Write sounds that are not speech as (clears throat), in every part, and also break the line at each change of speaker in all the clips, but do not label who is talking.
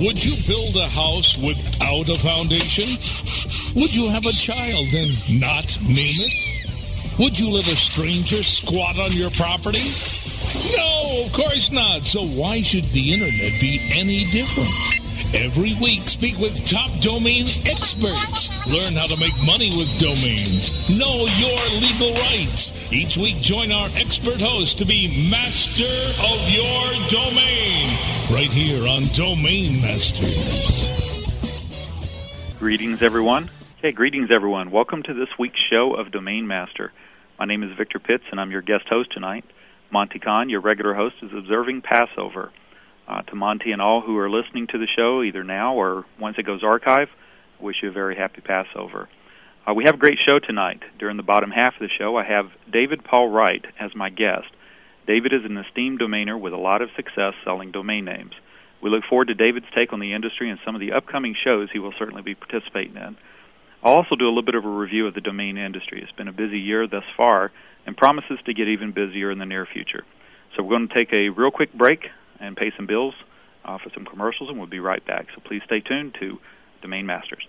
Would you build a house without a foundation? Would you have a child and not name it? Would you let a stranger squat on your property? No, of course not. So why should the internet be any different? Every week, speak with top domain experts. Learn how to make money with domains. Know your legal rights. Each week, join our expert host to be master of your domain. Right here on Domain Masters.
Greetings, everyone. Hey, greetings, everyone. Welcome to this week's show of Domain Master. My name is Victor Pitts, and I'm your guest host tonight. Monty Khan, your regular host, is observing Passover. Uh, to Monty and all who are listening to the show, either now or once it goes archive, wish you a very happy Passover. Uh, we have a great show tonight. During the bottom half of the show, I have David Paul Wright as my guest. David is an esteemed domainer with a lot of success selling domain names. We look forward to David's take on the industry and some of the upcoming shows he will certainly be participating in. I'll also do a little bit of a review of the domain industry. It's been a busy year thus far and promises to get even busier in the near future. So we're going to take a real quick break and pay some bills uh, for some commercials, and we'll be right back. So please stay tuned to Domain Masters.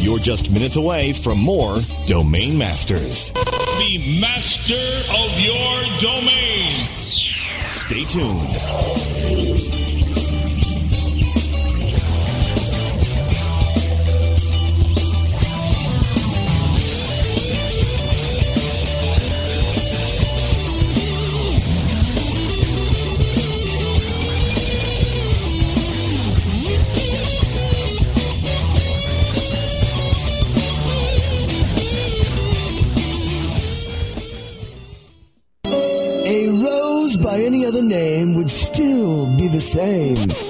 You're just minutes away from more Domain Masters.
Be master of your domain.
Stay tuned.
Same.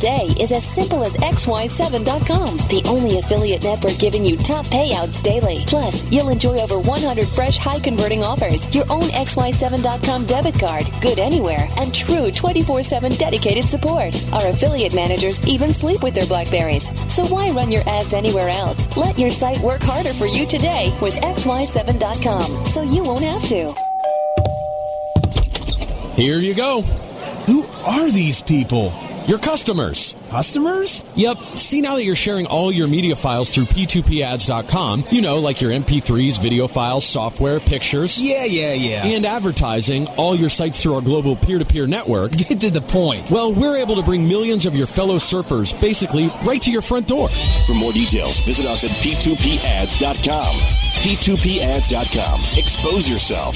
is as simple as xy7.com, the only affiliate network giving you top payouts daily. Plus, you'll enjoy over 100 fresh high converting offers, your own xy7.com debit card, good anywhere, and true 24/7 dedicated support. Our affiliate managers even sleep with their Blackberries. So why run your ads anywhere else? Let your site work harder for you today with xy7.com so you won't have to.
Here you go. Who are these people? Your customers. Customers? Yep. See now that you're sharing all your media files through p2pads.com, you know, like your MP3s, video files, software, pictures.
Yeah, yeah, yeah.
And advertising all your sites through our global peer-to-peer network.
Get to the point.
Well, we're able to bring millions of your fellow surfers basically right to your front door.
For more details, visit us at p2pads.com. p2pads.com. Expose yourself.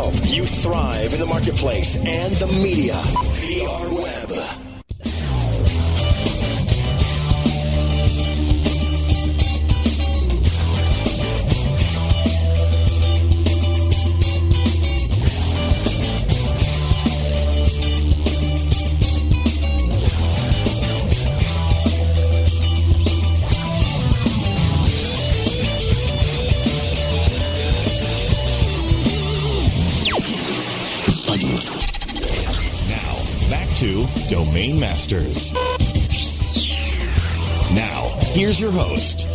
You thrive in the marketplace and the media. PR
Masters. Now, here's your host.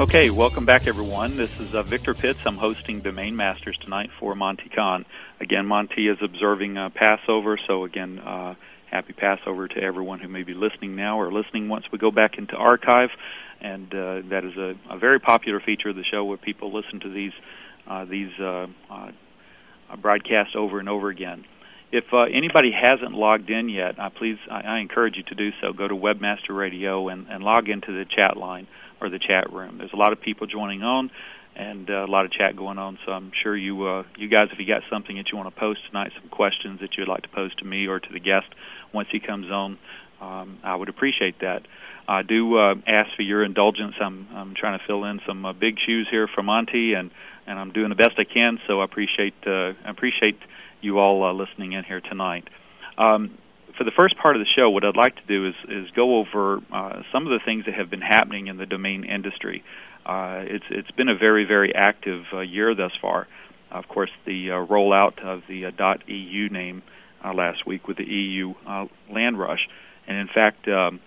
Okay, welcome back, everyone. This is uh, Victor Pitts. I'm hosting Domain Masters tonight for Monty Khan. Again, Monty is observing uh, Passover, so again, uh, happy Passover to everyone who may be listening now or listening once we go back into archive. And uh, that is a, a, very popular feature of the show where people listen to these uh, these uh, broadcasts over and over again. If uh, anybody hasn't logged in yet, uh, please, I, I encourage you to do so. Go to Webmaster Radio and, and log into the chat line or the chat room. There's a lot of people joining on and uh, a lot of chat going on. So I'm sure you uh, you guys, if you got something that you want to post tonight, some questions that you'd like to pose to me or to the guest once he comes on, um, I would appreciate that. I do uh, ask for your indulgence. I'm I'm trying to fill in some uh, big shoes here for Monty, and and I'm doing the best I can. So I appreciate uh, I appreciate you all uh, listening in here tonight. Um, for the first part of the show, what I'd like to do is, is go over uh, some of the things that have been happening in the domain industry. Uh, it's it's been a very very active uh, year thus far. Of course, the uh, rollout of the uh, .eu name uh, last week with the EU land rush, and in fact, um,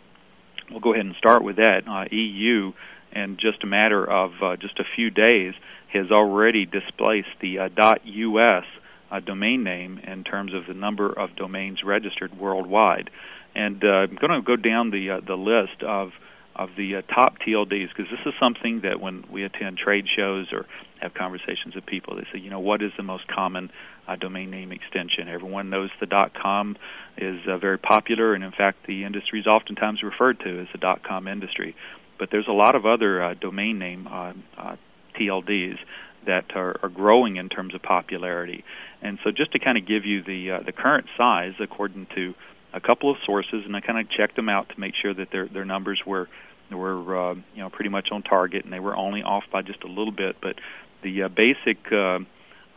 we'll go ahead and start with that. EU, in just a matter of just a few days, has already displaced the .us uh, domain name in terms of the number of domains registered worldwide. And uh, I'm going to go down the uh, the list of of the uh, top TLDs because this is something that when we attend trade shows or have conversations with people, they say, you know, what is the most common uh, domain name extension? Everyone knows the .com is uh, very popular, and in fact, the industry is oftentimes referred to as the .com industry. But there's a lot of other uh, domain name uh, uh, TLDs that are, are growing in terms of popularity. And so, just to kind of give you the uh, the current size, according to a couple of sources, and I kind of checked them out to make sure that their their numbers were were uh, you know pretty much on target, and they were only off by just a little bit. But the uh, basic uh,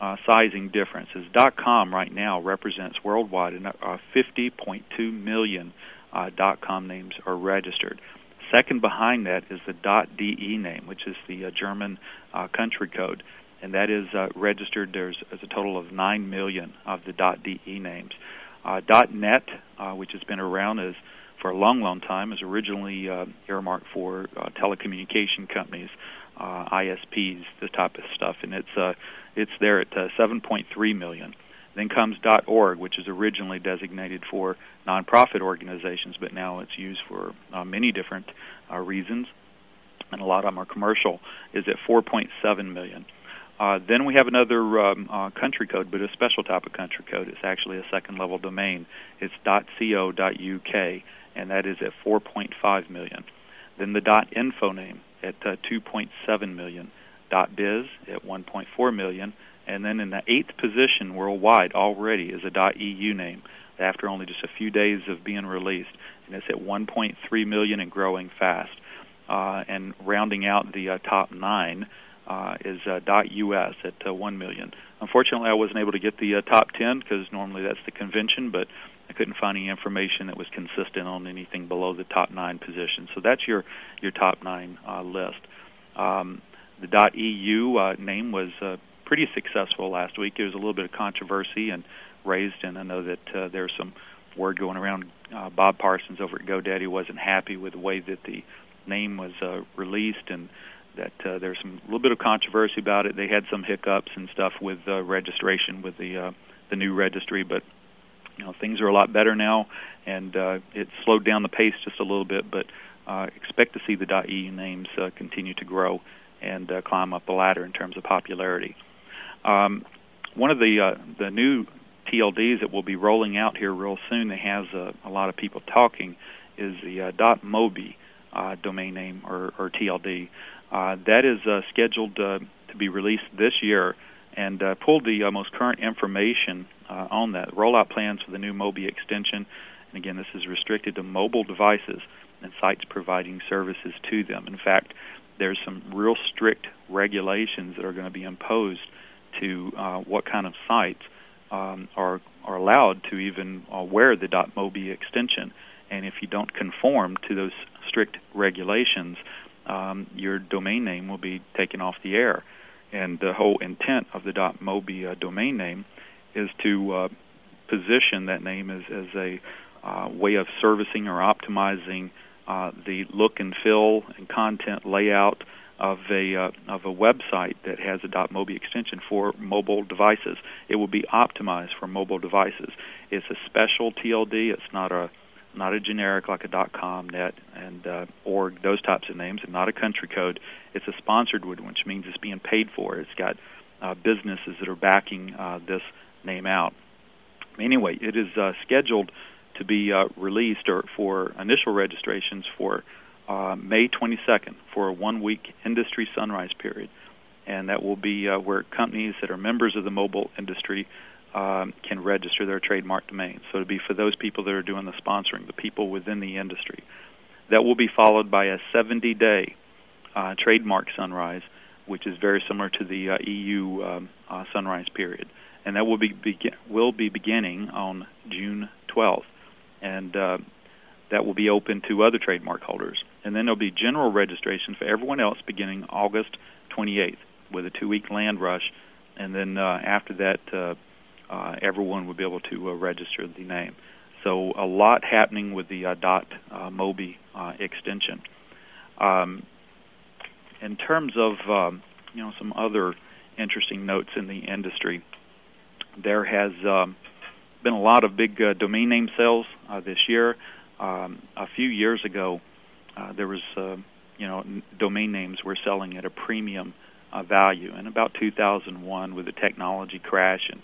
uh, sizing difference is .com right now represents worldwide uh, 50.2 million uh, .com names are registered. Second behind that is the .de name, which is the uh, German uh, country code, and that is uh, registered. There's, there's a total of nine million of the .de names. Uh, .net, uh, which has been around as for a long, long time, is originally uh, earmarked for uh, telecommunication companies, uh, ISPs, this type of stuff, and it's it's there at uh, 7.3 million. Then comes .org, which is originally designated for nonprofit organizations, but now it's used for many different reasons, and a lot of them are commercial. Is at 4.7 million. Uh, then we have another um, uh, country code, but a special type of country code. It's actually a second level domain. It's .co.uk, and that is at 4.5 million. Then the .info name at uh, 2.7 million. .biz at 1.4 million and then in the eighth position worldwide already is a .eu name after only just a few days of being released, and it's at 1.3 million and growing fast. Uh, and rounding out the uh, top nine uh, is uh, .us at uh, 1 million. Unfortunately, I wasn't able to get the uh, top 10 because normally that's the convention, but I couldn't find any information that was consistent on anything below the top nine positions. So that's your your top nine uh, list. Um, the .eu uh, name was uh, pretty successful last week. There was a little bit of controversy and raised, and I know that uh, there's some word going around. Uh, Bob Parsons over at GoDaddy wasn't happy with the way that the name was uh, released, and that uh, there's some little bit of controversy about it. They had some hiccups and stuff with uh, registration with the uh, the new registry, but you know things are a lot better now, and uh, it slowed down the pace just a little bit. But uh, expect to see the .eu names uh, continue to grow and uh, climb up the ladder in terms of popularity. Um, one of the uh, the new TLDs that will be rolling out here real soon that has uh, a lot of people talking is the uh, .mobi uh, domain name or, or TLD. Uh, that is uh, scheduled uh, to be released this year, and pulled the most current information on that. Rollout plans for the new Mobi extension, and again, this is restricted to mobile devices and sites providing services to them. In fact, there's some real strict regulations that are going to be imposed to uh, what kind of sites um, are are allowed to even uh, wear the .mobi extension. And if you don't conform to those strict regulations, um, your domain name will be taken off the air. And the whole intent of the .mobi uh, domain name is to uh, position that name as, as a uh, way of servicing or optimizing uh, the look and feel and content layout of a uh, of a website that has a .mobi extension for mobile devices. It will be optimized for mobile devices. It's a special TLD. It's not a not a generic like a dot .com, net, and uh, org, those types of names, and not a country code. It's a sponsored one, which means it's being paid for. It's got uh, businesses that are backing uh, this name out. Anyway, it is uh, scheduled to be uh, released or for initial registrations for uh, May 22nd for a one-week industry sunrise period, and that will be uh, where companies that are members of the mobile industry um, can register their trademark domain. So it'll be for those people that are doing the sponsoring, the people within the industry. That will be followed by a 70-day uh, trademark sunrise, which is very similar to the uh, EU um, uh, sunrise period, and that will be begin- will be beginning on June 12th, and uh, that will be open to other trademark holders. And then there'll be general registration for everyone else beginning August 28th with a two-week land rush, and then uh, after that. Uh, everyone would be able to uh, register the name. So a lot happening with the uh, dot uh, Mobi uh, extension. Um, in terms of um, you know some other interesting notes in the industry, there has um, been a lot of big domain name sales this year. Um, a few years ago, there was you know n- domain names were selling at a premium value. In about 2001, with the technology crash and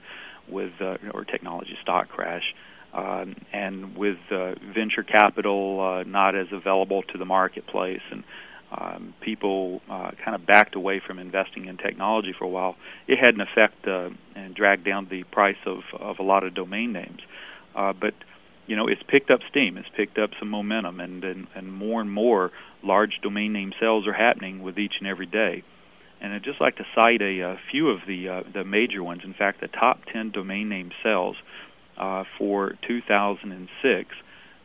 with uh, or technology stock crash, um, and with uh, venture capital uh, not as available to the marketplace, and um, people uh, kind of backed away from investing in technology for a while, it had an effect uh, and dragged down the price of, of a lot of domain names. Uh, but you know, it's picked up steam. It's picked up some momentum, and, and and more and more large domain name sales are happening with each and every day. And I'd just like to cite a, a few of the uh, the major ones. In fact, the top 10 domain name sales uh, for 2006,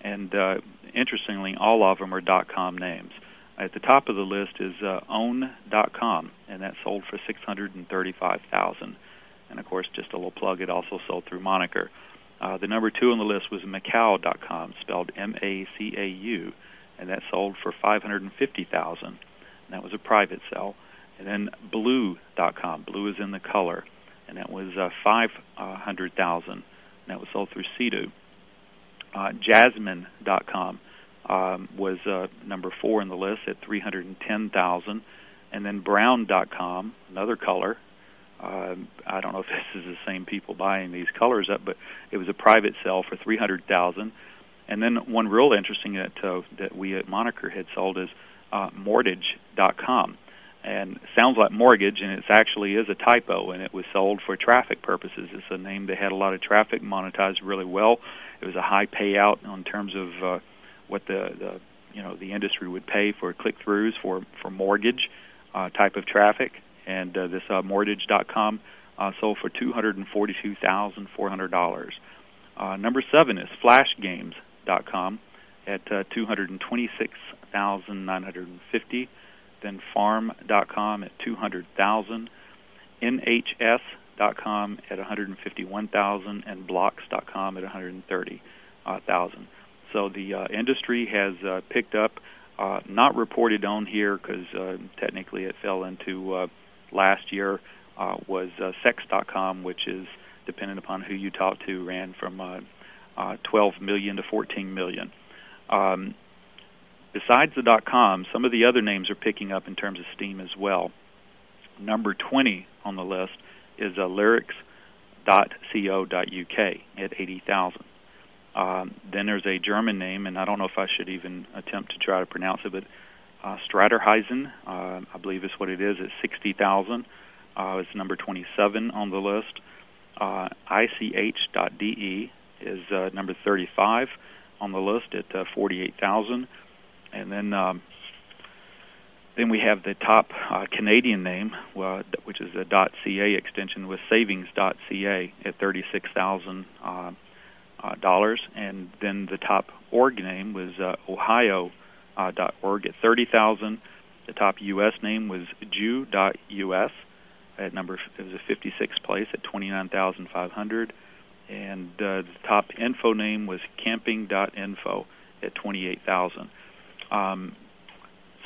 and uh, interestingly, all of them are dot .com names. At the top of the list is uh, own.com, and that sold for 635,000. And of course, just a little plug, it also sold through Moniker. Uh, the number two on the list was Macau.com, spelled M-A-C-A-U, and that sold for 550,000. And that was a private sale and then blue.com. Blue is in the color, and that was uh, 500,000, and that was sold through Sedo. Uh, Jasmine.com um, was uh, number four in the list at 310,000, and then Brown.com, another color. Uh, I don't know if (laughs) this is the same people buying these colors up, but it was a private sale for 300,000. And then one real interesting that uh, that we at Moniker had sold is uh, Morgage.com and sounds like mortgage, and it actually is a typo, and it was sold for traffic purposes. It's a name that had a lot of traffic, monetized really well. It was a high payout in terms of uh, what the, the you know the industry would pay for click-throughs for for mortgage uh, type of traffic, and uh, this uh, morgage.com uh, sold for two hundred and forty-two thousand four hundred dollars. Uh, number seven is flashgames.com at uh, two hundred and twenty-six thousand nine hundred and fifty farm.com at 200,000, nhs.com at 151,000, and blocks.com at 130,000. So the uh, industry has uh, picked up, uh, not reported on here because uh, technically it fell into uh, last year, uh, was uh, sex.com, which is dependent upon who you talk to, ran from uh, uh, 12 million to 14 million. Um, Besides the dot .com, some of the other names are picking up in terms of steam as well. Number 20 on the list is uh, lyrics.co.uk at 80,000. Um, then there's a German name, and I don't know if I should even attempt to try to pronounce it, but uh, uh, I believe is what it is, at 60,000. uh, is number 27 on the list. Uh, ich.de is uh, number 35 on the list at uh, 48,000. And then um, then we have the top uh, Canadian name, which is a .ca extension with savings.ca at 36,000. Uh, uh, dollars, and then the top org name was uh, Ohio uh, at 30,000. The top U.S. name was Jew.us at number it was a 56th place at 29,500, and the top info name was Camping.info at 28,000. Um,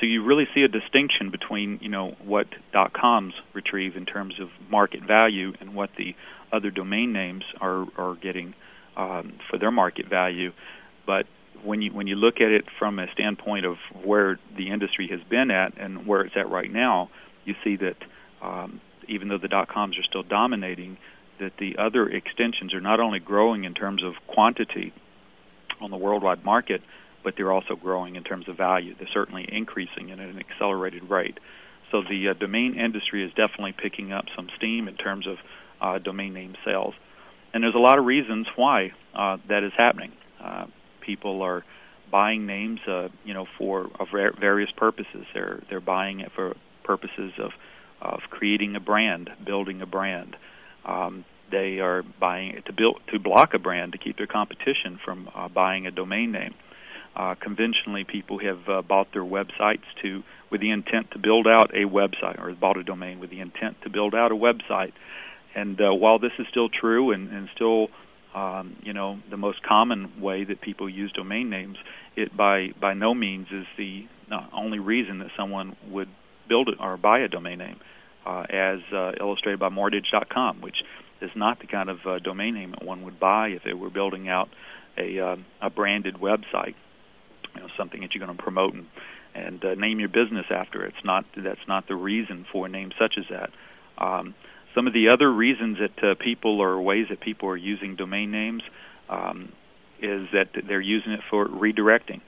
so you really see a distinction between you know what .coms retrieve in terms of market value and what the other domain names are are getting um, for their market value. But when you when you look at it from a standpoint of where the industry has been at and where it's at right now, you see that um, even though the dot coms are still dominating, that the other extensions are not only growing in terms of quantity on the worldwide market, but they're also growing in terms of value. They're certainly increasing at an accelerated rate. So the uh, domain industry is definitely picking up some steam in terms of uh, domain name sales, and there's a lot of reasons why uh, that is happening. Uh, people are buying names, uh, you know, for various purposes. They're they're buying it for purposes of of creating a brand, building a brand. Um, they are buying it to build to block a brand to keep their competition from uh, buying a domain name. Uh, conventionally, people have uh, bought their websites to with the intent to build out a website, or bought a domain with the intent to build out a website. And uh, while this is still true and, and still um, you know the most common way that people use domain names. It by by no means is the uh, only reason that someone would build it or buy a domain name, uh, as uh, illustrated by Morgage.com, which is not the kind of domain name that one would buy if they were building out a a branded website, you know, something that you're going to promote and and uh, name your business after. It's not that's not the reason for a name such as that. Um, some of the other reasons that uh, people or ways that people are using domain names um, is that they're using it for redirecting.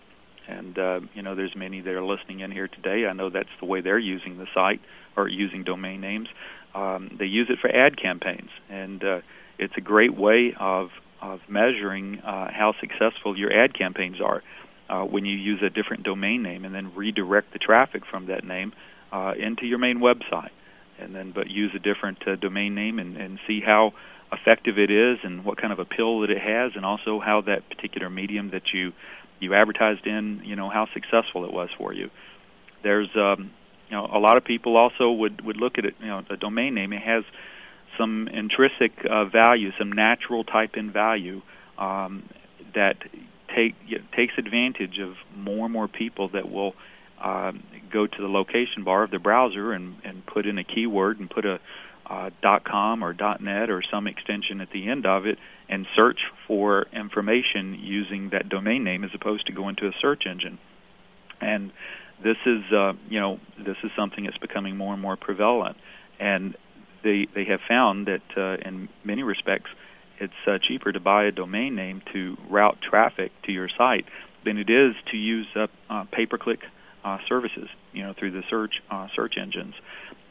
And uh, you know, there's many that are listening in here today. I know that's the way they're using the site or using domain names. Um, they use it for ad campaigns, and uh, it's a great way of of measuring uh, how successful your ad campaigns are uh, when you use a different domain name and then redirect the traffic from that name uh, into your main website and then but use a different uh, domain name and, and see how effective it is and what kind of appeal that it has, and also how that particular medium that you you advertised in, you know, how successful it was for you. There's um, you know a lot of people also would would look at it, you know, a domain name it has some intrinsic uh, value, some natural type in value um, that take takes advantage of more and more people that will uh, go to the location bar of the browser and, and put in a keyword and put a uh, .com or .net or some extension at the end of it and search for information using that domain name as opposed to going to a search engine. And this is uh, you know this is something that's becoming more and more prevalent. And they they have found that uh, in many respects it's uh, cheaper to buy a domain name to route traffic to your site than it is to use uh, uh, pay-per-click uh, services, you know, through the search uh, search engines,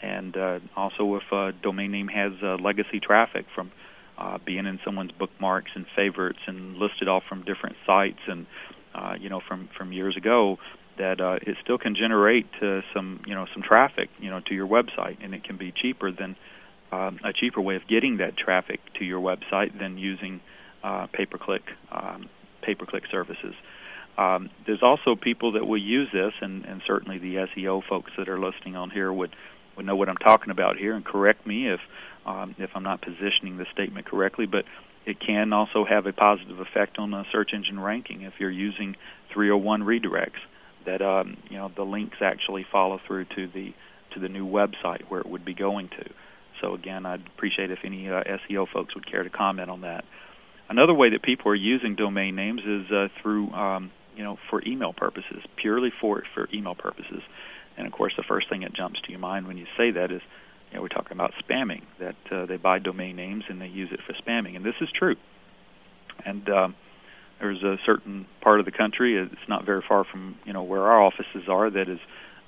and uh, also if a domain name has uh, legacy traffic from uh, being in someone's bookmarks and favorites and listed off from different sites and uh, you know from from years ago, that uh, it still can generate uh, some you know some traffic you know to your website, and it can be cheaper than uh, a cheaper way of getting that traffic to your website than using uh, pay-per-click um, pay-per-click services. Um, there's also people that will use this, and, and certainly the SEO folks that are listening on here would would know what I'm talking about here and correct me if um, if I'm not positioning the statement correctly. But it can also have a positive effect on the search engine ranking if you're using 301 redirects. That um, you know the links actually follow through to the to the new website where it would be going to. So again, I'd appreciate if any uh, SEO folks would care to comment on that. Another way that people are using domain names is uh, through um, you know, for email purposes, purely for for email purposes. And of course, the first thing that jumps to your mind when you say that is, you know, we're talking about spamming. That uh, they buy domain names and they use it for spamming, and this is true. And um, there's a certain part of the country, it's not very far from you know where our offices are, that is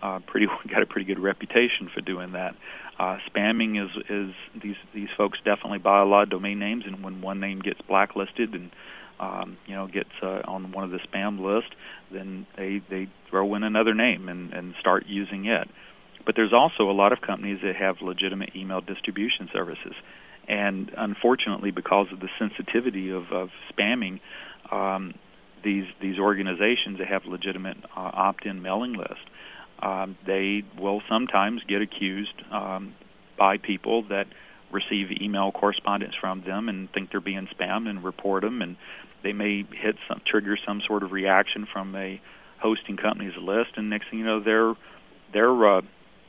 uh, pretty (laughs) got a pretty good reputation for doing that. Uh, spamming is is these these folks definitely buy a lot of domain names, and when one name gets blacklisted and um, you know gets uh, on one of the spam list, then they they throw in another name and and start using it. But there's also a lot of companies that have legitimate email distribution services, and unfortunately, because of the sensitivity of, of spamming, um, these these organizations that have legitimate uh, opt-in mailing lists, um, they will sometimes get accused um, by people that receive email correspondence from them and think they're being spammed and report them, and they may hit some trigger some sort of reaction from a hosting company's list, and next thing you know, their their uh,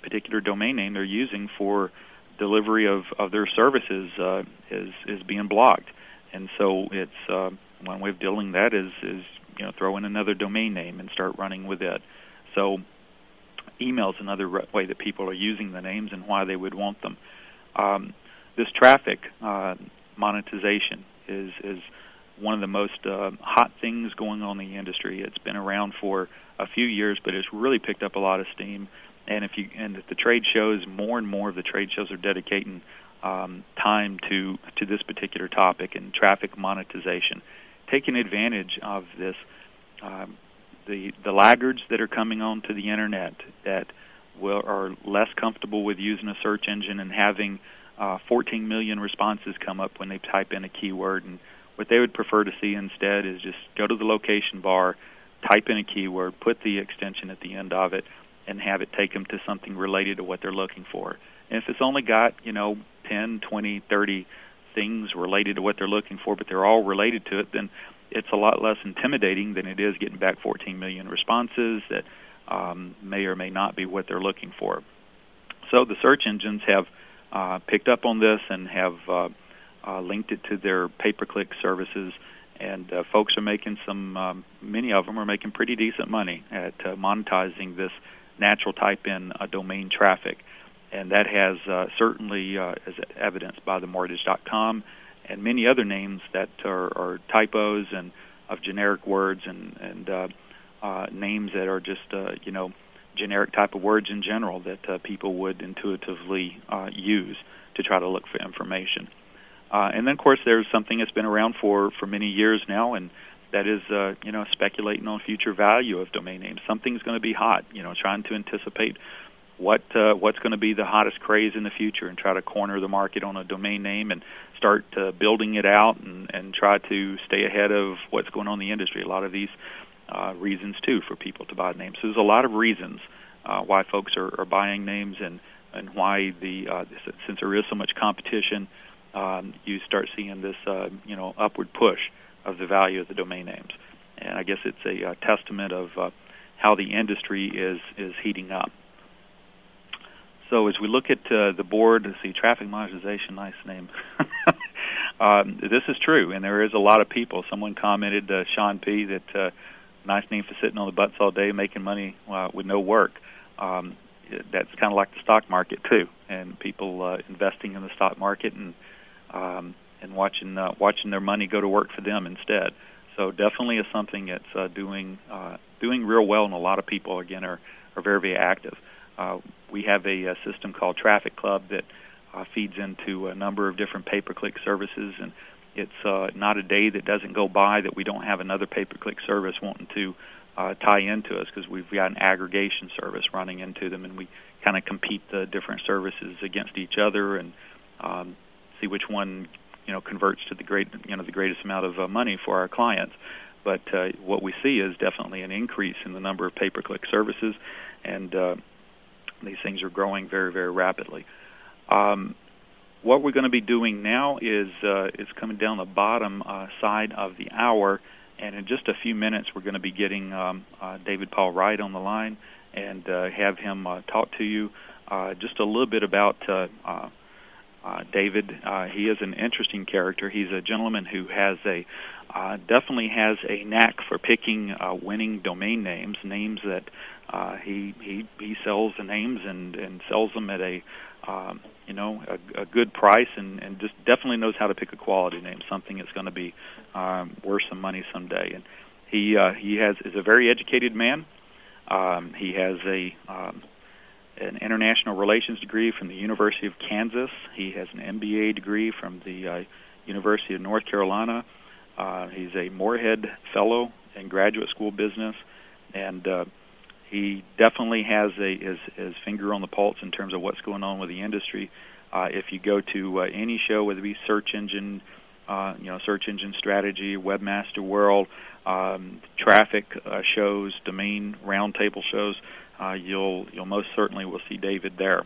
particular domain name they're using for delivery of, of their services uh, is is being blocked, and so it's uh, one way of dealing that is is you know throw in another domain name and start running with it. So email is another way that people are using the names and why they would want them. Um, this traffic uh, monetization is is one of the most uh, hot things going on in the industry. It's been around for a few years, but it's really picked up a lot of steam. And if you and if the trade shows, more and more of the trade shows are dedicating um, time to to this particular topic and traffic monetization, taking advantage of this. Um, the the laggards that are coming onto the internet that will are less comfortable with using a search engine and having uh, 14 million responses come up when they type in a keyword and what they would prefer to see instead is just go to the location bar, type in a keyword, put the extension at the end of it, and have it take them to something related to what they're looking for. And if it's only got, you know, 10, 20, 30 things related to what they're looking for, but they're all related to it, then it's a lot less intimidating than it is getting back 14 million responses that um, may or may not be what they're looking for. So the search engines have uh, picked up on this and have uh, uh, linked it to their pay-per-click services, and uh, folks are making some. Um, many of them are making pretty decent money at uh, monetizing this natural type-in uh, domain traffic, and that has certainly, as evidenced by the Morgage.com and many other names that are, are typos and of generic words and and uh, uh, names that are just uh, you know generic type of words in general that uh, people would intuitively uh, use to try to look for information. Uh, and then, of course, there's something that's been around for for many years now, and that is, uh, you know, speculating on future value of domain names. Something's going to be hot. You know, trying to anticipate what uh, what's going to be the hottest craze in the future, and try to corner the market on a domain name and start uh, building it out and and try to stay ahead of what's going on in the industry. A lot of these uh, reasons too for people to buy names. So there's a lot of reasons uh, why folks are, are buying names and and why the uh, since there is so much competition um, you start seeing this, uh, you know, upward push of the value of the domain names. And I guess it's a, uh, testament of uh, how the industry is is heating up. So as we look at uh, the board, see traffic monetization, nice name. (laughs) um, this is true, and there is a lot of people. Someone commented, uh, Sean P, that uh, nice name for sitting on the butts all day making money uh, with no work. Um, that's kind of like the stock market too, and people uh, investing in the stock market and um, and watching uh, watching their money go to work for them instead. So definitely is something that's uh, doing uh, doing real well, and a lot of people again are are very very active. Uh, we have a, a system called Traffic Club that uh, feeds into a number of different pay-per-click services, and it's uh, not a day that doesn't go by that we don't have another pay-per-click service wanting to uh, tie into us because we've got an aggregation service running into them, and we kind of compete the different services against each other and um, see which one you know converts to the great you know the greatest amount of uh, money for our clients. But uh, what we see is definitely an increase in the number of pay-per-click services, and uh, these things are growing very very rapidly. Um, what we're going to be doing now is uh, is coming down the bottom uh, side of the hour, and in just a few minutes we're going to be getting um, uh, David Paul Wright on the line and uh, have him uh, talk to you uh, just a little bit about David. He is an interesting character. He's a gentleman who has a definitely has a knack for picking winning domain names, names that uh, he he he sells the names and and sells them at a um, you know a, a good price and and just definitely knows how to pick a quality name, something that's going to be um, worth some money someday. And he uh, he has is a very educated man. Um, he has a um, an international relations degree from the University of Kansas. He has an MBA degree from the uh, University of North Carolina. Uh, he's a Morehead Fellow in Graduate School Business, and uh, he definitely has a his, his finger on the pulse in terms of what's going on with the industry. Uh, if you go to uh, any show, whether it be search engine, uh, you know, search engine strategy, webmaster world, um, traffic uh, shows, domain roundtable shows, uh, you'll you'll most certainly will see David there.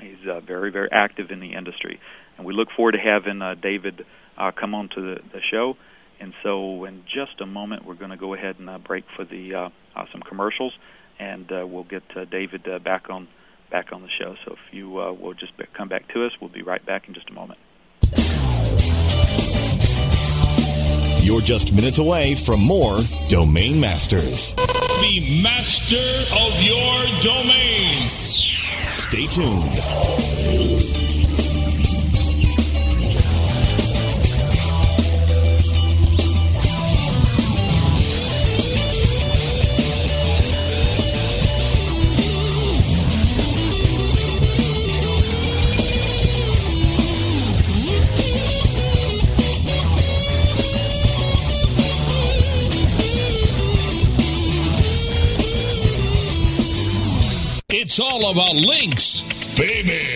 He's uh, very very active in the industry, and we look forward to having uh, David uh, come on to the, the show. And so, in just a moment, we're going to go ahead and uh, break for the uh, uh, some commercials, and uh, we'll get uh, David uh, back on back on the show. So, if you uh, will just be- come back to us, we'll be right back in just a moment.
You're just minutes away from more Domain Masters.
The master of your domain.
Stay tuned.
It's all about links, baby.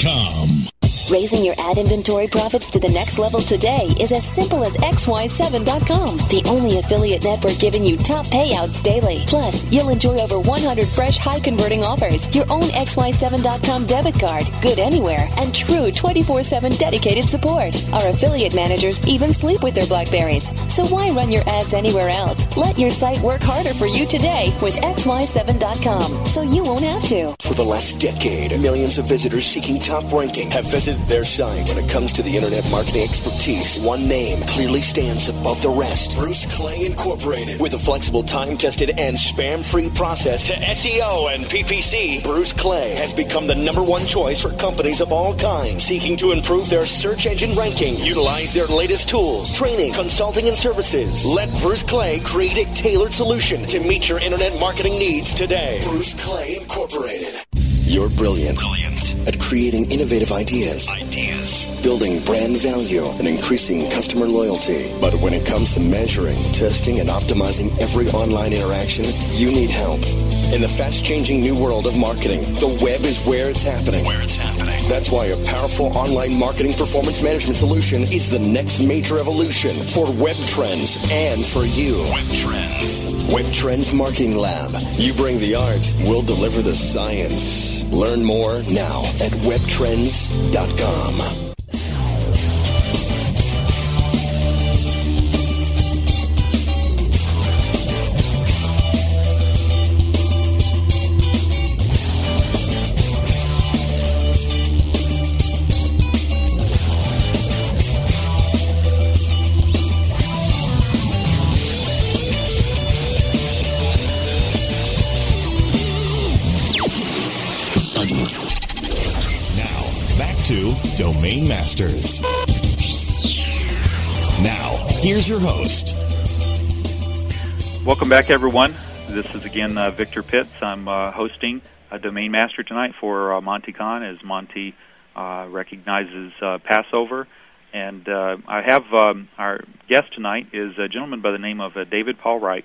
Sportsnet.com.
Raising your ad inventory profits to the next level today is as simple as xy7.com, the only affiliate network giving you top payouts daily. Plus, you'll enjoy over 100 fresh high converting offers, your own xy7.com debit card, good anywhere, and true 24/7 dedicated support. Our affiliate managers even sleep with their Blackberries. So why run your ads anywhere else? Let your site work harder for you today with xy7.com so you won't have to.
For the last decade, millions of visitors seeking top ranking have visited their site. When it comes to the internet marketing expertise, one name clearly stands above the rest. Bruce Clay Incorporated. With a flexible, time-tested, and spam-free process to SEO and PPC, Bruce Clay has become the number one choice for companies of all kinds seeking to improve their search engine ranking. Utilize their latest tools, training, consulting, and services. Let Bruce Clay create a tailored solution to meet your internet marketing needs today. Bruce Clay Incorporated. You're brilliant. Brilliant. At creating innovative ideas. Ideas. Building brand value and increasing customer loyalty. But when it comes to measuring, testing, and optimizing every online interaction, you need help. In the fast-changing new world of marketing, the web is where it's happening. Where it's happening. That's why a powerful online marketing performance management solution is the next major evolution for web trends and for you. Web Trends. Web Trends Marketing Lab. You bring the art, we'll deliver the science. Learn more now at webtrends.com.
Domain Masters. Now, here's your host.
Welcome back, everyone. This is again uh, Victor Pitts. I'm uh, hosting a Domain Master tonight for uh, Monty Khan as Monty uh, recognizes uh, Passover. And uh, I have um, our guest tonight is a gentleman by the name of uh, David Paul Wright.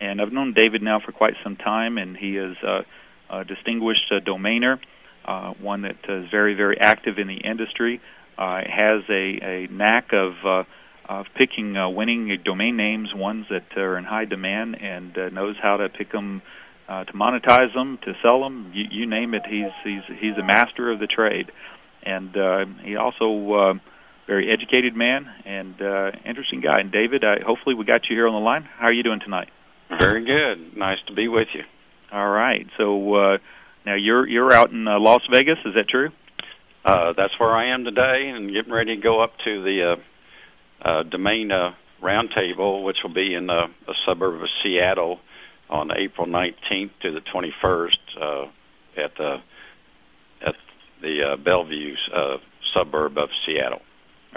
And I've known David now for quite some time, and he is uh, a distinguished uh, domainer, uh, one that is very, very active in the industry, uh, has a, a knack of uh, of picking uh, winning domain names, ones that are in high demand, and uh, knows how to pick them, uh, to monetize them, to sell them. You, you name it, he's he's he's a master of the trade, and uh, he also uh, very educated man and uh, interesting guy. And David, I, hopefully we got you here on the line. How are you doing tonight?
Very good. Nice to be with you.
All right. So uh, Now you're you're out in uh, Las Vegas. Is that true?
Uh, that's where I am today, and getting ready to go up to the uh, uh, domain uh, roundtable, which will be in uh, a suburb of Seattle on April 19th to the 21st uh, at the at the uh, Bellevue uh, suburb of Seattle.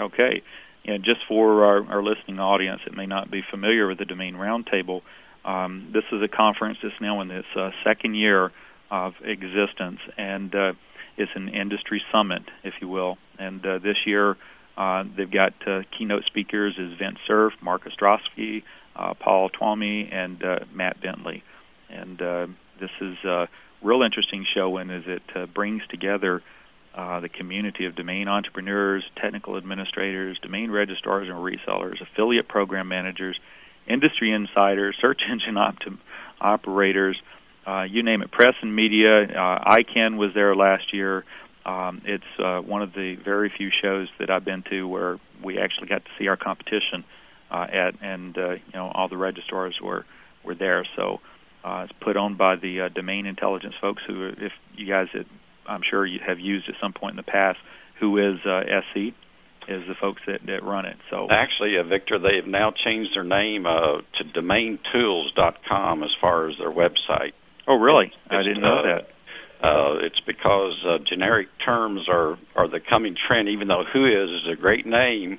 Okay. Know, just for our, our listening audience that may not be familiar with the Domain Roundtable, um, this is a conference that's now in its uh, second year of existence, and uh, it's an industry summit, if you will. And uh, this year, uh, they've got uh, keynote speakers is Vint Cerf, Mark Ostrowski, uh, Paul Twomey, and uh, Matt Bentley. And uh, this is a real interesting show in as it uh, brings together uh, the community of domain entrepreneurs, technical administrators, domain registrars and resellers, affiliate program managers, industry insiders, search engine operators, uh, you name it, press and media. Uh, ICANN was there last year. Um, it's uh, one of the very few shows that I've been to where we actually got to see our competition uh, at, and uh, you know all the registrars were were there. So uh, it's put on by the uh, domain intelligence folks who, if you guys, had, I'm sure you have used at some point in the past, who is uh, SC, is the folks that, that run it. So
actually, uh, Victor, they've now changed their name uh, to DomainTools.com as far as their website.
Oh, really?
It's,
I didn't know that.
Uh, it's because uh, generic terms are are the coming trend. Even though Whois is a great name,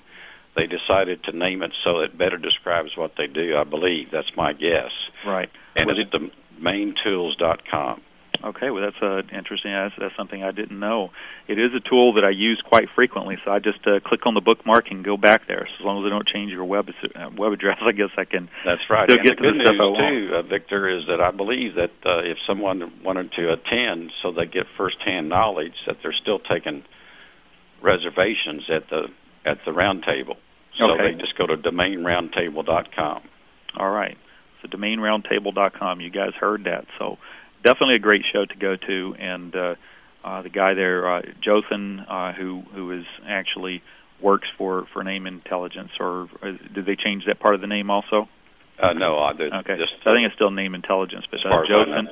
they decided to name it so it better describes what they do. I believe that's my guess.
Right.
And
Was
it's domaintools.com.
Okay, well that's uh, interesting. That's, that's something I didn't know. It is a tool that I use quite frequently, so I just uh, click on the bookmark and go back there. So as long as I don't change your web uh, web address, (laughs) I guess I can.
That's right.
Still
and
get
the
to
good
the
news too, uh, Victor, is that I believe that uh, if someone wanted to attend, so they get firsthand knowledge, that they're still taking reservations at the at the roundtable. So
Okay.
they just go to domainroundtable.com.
All right. So domainroundtable.com. You guys heard that. So definitely a great show to go to. And uh, uh, the guy there, uh, Jothan, uh, who who is actually works for for Name Intelligence, or, or did they change that part of the name also?
Uh, no, I did
Okay.
just
so I think it's still Name Intelligence, but uh,
far as I
Jothan.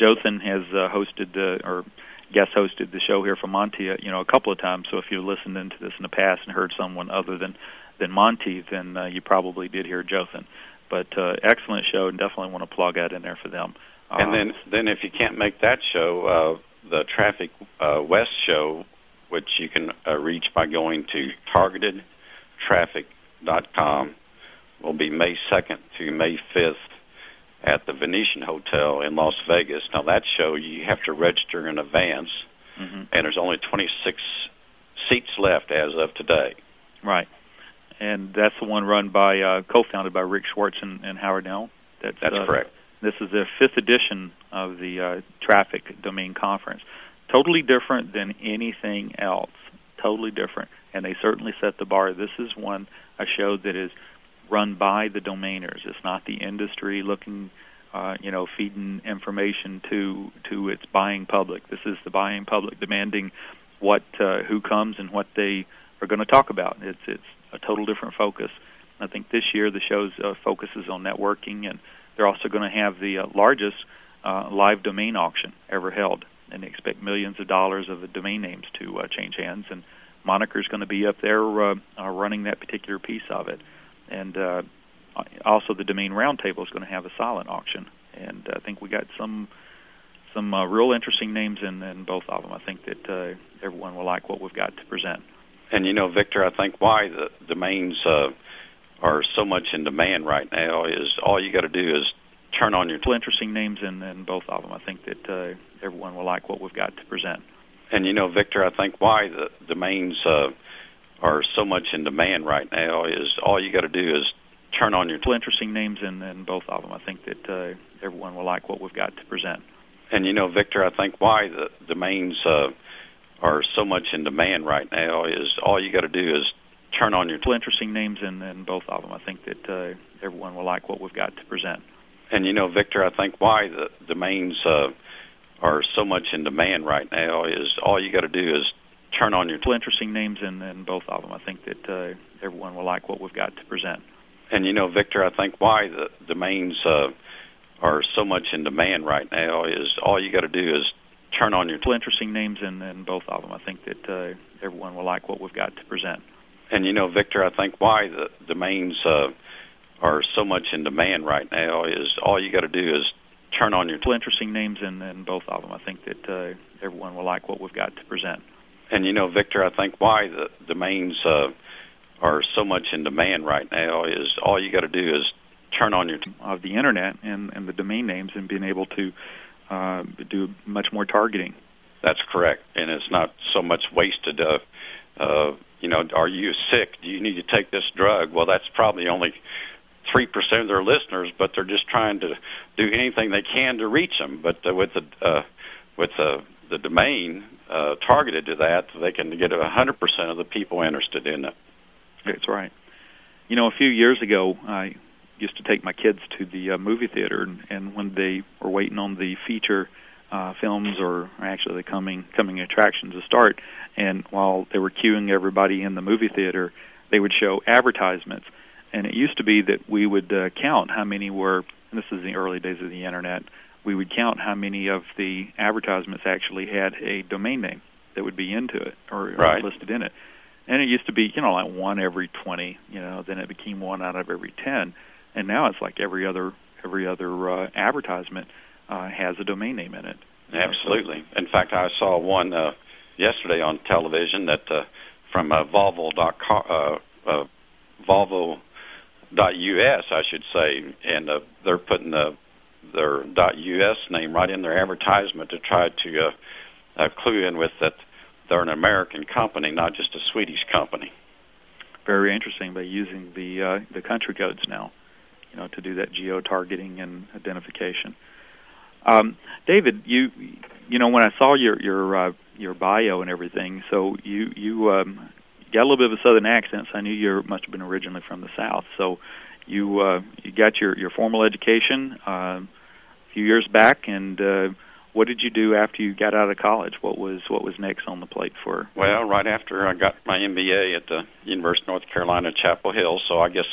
Jothan has uh, hosted uh, or guest hosted the show here from Monte, uh, you know, a couple of times. So if you listened into this in the past and heard someone other than than Monte, then uh, you probably did hear Jothan. But uh, excellent show, and definitely want to plug that in there for them.
And
Um,
then, then if you can't make that show, uh, the Traffic uh, West show, which you can uh, reach by going to targetedtraffic.com, will be May 2nd to May 5th at the Venetian Hotel in Las Vegas. Now, that show you have to register in advance,
mhm.
and there's only 26 seats left as of today.
Right. And that's the one run by, uh, co-founded by Rick Schwartz and, and Howard Neu. That's,
That's
uh,
correct.
This is the fifth edition of the uh, Traffic Domain Conference. Totally different than anything else. Totally different. And they certainly set the bar. This is one, a show that is run by the domainers. It's not the industry looking, uh, you know, feeding information to to its buying public. This is the buying public demanding what, uh, who comes and what they are going to talk about. It's it's a total different focus. I think this year the show's uh, focuses on networking, and they're also going to have the uh, largest uh, live domain auction ever held, and they expect millions of dollars of the domain names to uh, change hands. And Moniker's going to be up there running that particular piece of it, and also the domain roundtable is going to have a silent auction, and I think we got some some uh, real interesting names in, in both of them. I think that uh, everyone will like what we've got to present.
And you know, Victor, I think why the domains uh, are so much in demand right now is all you got to do is turn on your.
Real interesting names in, in both of them. I think that uh, everyone will like what we've got to present.
And you know, Victor, I think why the domains uh, are so much in demand right now is all you got to do is turn on your.
Real interesting names in, in both of them. I think that uh, everyone will like what we've got to present.
And you know, Victor, I think why the domains uh, are so much in demand right now is all you got to do is turn on your.
Real interesting names in, in both of them. I think that uh, everyone will like what we've got to present.
And you know, Victor, I think why the domains uh, are so much in demand right now is all you got to do is turn on your.
Real interesting names in, in both of them. I think that uh, everyone will like what we've got to present.
And you know, Victor, I think why the domains uh, are so much in demand right now is all you got to do is turn on your.
T- interesting names in, in both of them. I think that uh, everyone will like what we've got to present.
And you know, Victor, I think why the domains uh, are so much in demand right now is all you got to do is turn on your.
T- interesting names in, in both of them. I think that uh, everyone will like what we've got to present.
And you know, Victor, I think why the domains uh, are so much in demand right now is all you got to do is turn on your. T-
of the internet and, and the domain names and being able to uh, do much more targeting.
That's correct, and it's not so much wasted. Uh, uh, you know, are you sick? Do you need to take this drug? Well, that's probably only three percent of their listeners, but they're just trying to do anything they can to reach them. But uh, with the uh, with the the domain uh, targeted to that, they can get a hundred percent of the people interested in it.
That's right. You know, a few years ago, I used to take my kids to the uh, movie theater, and, and when they were waiting on the feature uh, films or actually the coming coming attractions to start, and while they were queuing everybody in the movie theater, they would show advertisements. And it used to be that we would uh, count how many were. And this is the early days of the internet. We would count how many of the advertisements actually had a domain name that would be into it or,
right.
or listed in it. And it used to be, you know, like one every twenty. You know, then it became one out of every ten and now it's like every other every other uh, advertisement uh, has a domain name in it.
Absolutely. In fact, I saw one uh, yesterday on television that uh, from uh, Volvo.com, uh, uh, Volvo.us, I should say, and uh, they're putting the their .us name right in their advertisement to try to uh, uh, clue in with that they're an American company, not just a Swedish company.
Very interesting by using the uh, the country codes now you know, to do that geo targeting and identification. Um, David, you you know when I saw your your uh, your bio and everything, so you you um, got a little bit of a southern accent. So I knew you must have been originally from the south. So you uh, you got your your formal education uh, a few years back, and uh, what did you do after you got out of college? What was what was next on the plate for?
Well, right after I got my MBA at the University of North Carolina, Chapel Hill. So I guess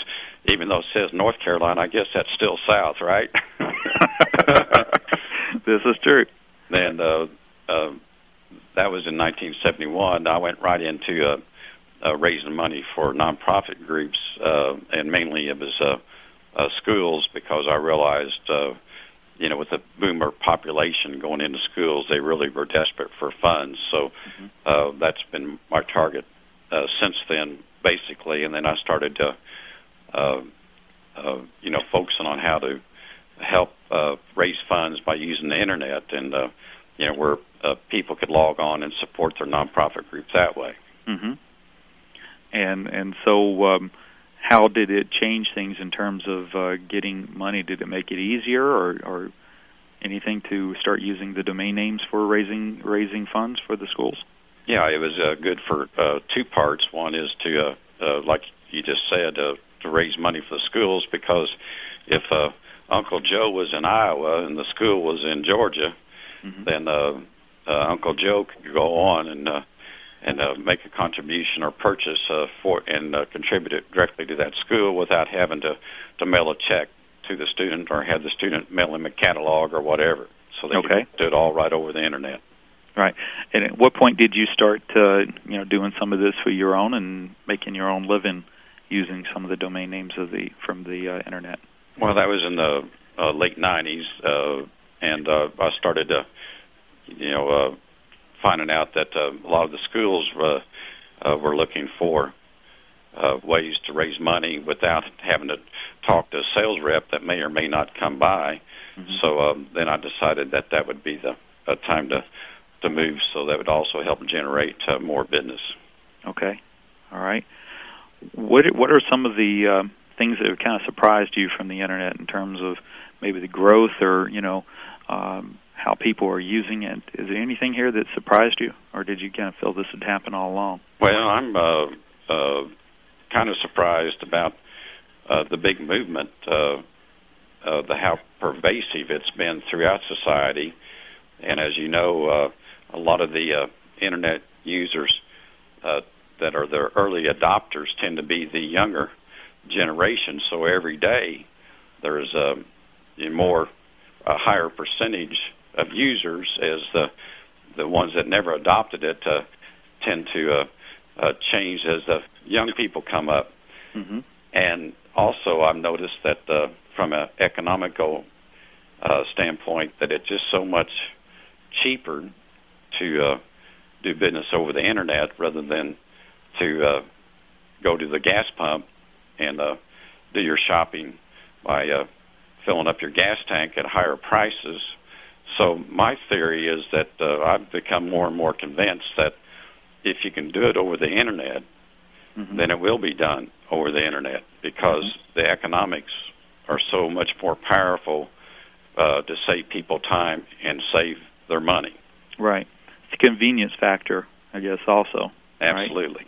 even though it says North Carolina, I guess that's still South, right? (laughs) (laughs) (laughs)
this is true.
And uh, uh, that was in 1971. I went right into uh, uh, raising money for nonprofit groups, uh, and mainly it was uh, uh, schools because I realized. Uh, you know, with the boomer population going into schools, they really were desperate for funds. So mm-hmm. uh, that's been my target uh, since then, basically. And then I started to, uh, uh, you know, focusing on how to help uh, raise funds by using the internet, and uh, you know, where uh, people could log on and support their nonprofit groups that way.
Mm-hmm. And and so. Um, how did it change things in terms of uh, getting money? Did it make it easier, or, or anything to start using the domain names for raising raising funds for the schools?
Yeah, it was uh, good for uh, two parts. One is to, uh, uh, like you just said, uh, to raise money for the schools because if uh, Uncle Joe was in Iowa and the school was in Georgia, mm-hmm. then uh, uh, Uncle Joe could go on and uh, and uh, make a contribution or purchase uh, for and uh, contribute it directly to that school without having to to mail a check to the student or have the student mail him a catalog or whatever. So they
okay.
do it all right over the internet.
Right. And at what point did you start, uh, you know, doing some of this for your own and making your own living using some of the domain names of the from the uh, internet?
Well, that was in the uh, late '90s, uh, and uh, I started to, you know, uh, finding out that uh, a lot of the schools uh, uh, were looking for uh, ways to raise money without having to talk to a sales rep that may or may not come by. Mm-hmm. So um, then I decided that that would be the uh, time to to move, so that would also help generate uh, more business.
Okay, all right. What what are some of the uh, things that have kind of surprised you from the internet in terms of maybe the growth or you know um, how people are using it? Is there anything here that surprised you, or did you kind of feel this would happen all along?
Well, I'm uh, uh, kind of surprised about uh, the big movement, uh, uh, the how pervasive it's been throughout society, and as you know, uh, a lot of the uh, internet users uh, that are the early adopters tend to be the younger generation. So every day there's a, a more a higher percentage of users as the the ones that never adopted it uh, tend to uh, uh, change as the young people come up.
Mm-hmm.
And also, I've noticed that uh, from an economical uh, standpoint, that it's just so much cheaper to uh, do business over the internet rather than to uh, go to the gas pump and uh, do your shopping by uh, filling up your gas tank at higher prices. So my theory is that uh, I've become more and more convinced that if you can do it over the internet,
mm-hmm.
then it will be done over the internet because
mm-hmm.
the economics are so much more powerful uh, to save people time and save their money.
Right. It's a convenience factor, I guess, also.
Absolutely.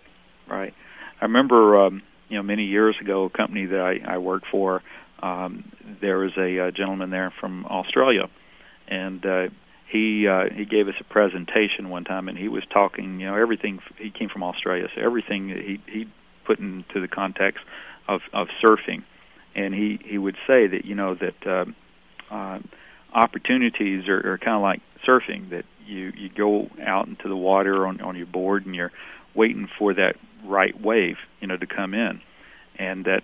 Right. right. I remember, um, you know, many years ago, a company that I, I worked for, um, there was a, a gentleman there from Australia, and uh, he uh, he gave us a presentation one time, and he was talking, you know, everything. He came from Australia, so everything he he put into the context of of surfing, and he he would say that you know that uh, uh, opportunities are, are kind of like surfing that you you go out into the water on on your board and you're waiting for that right wave you know to come in and that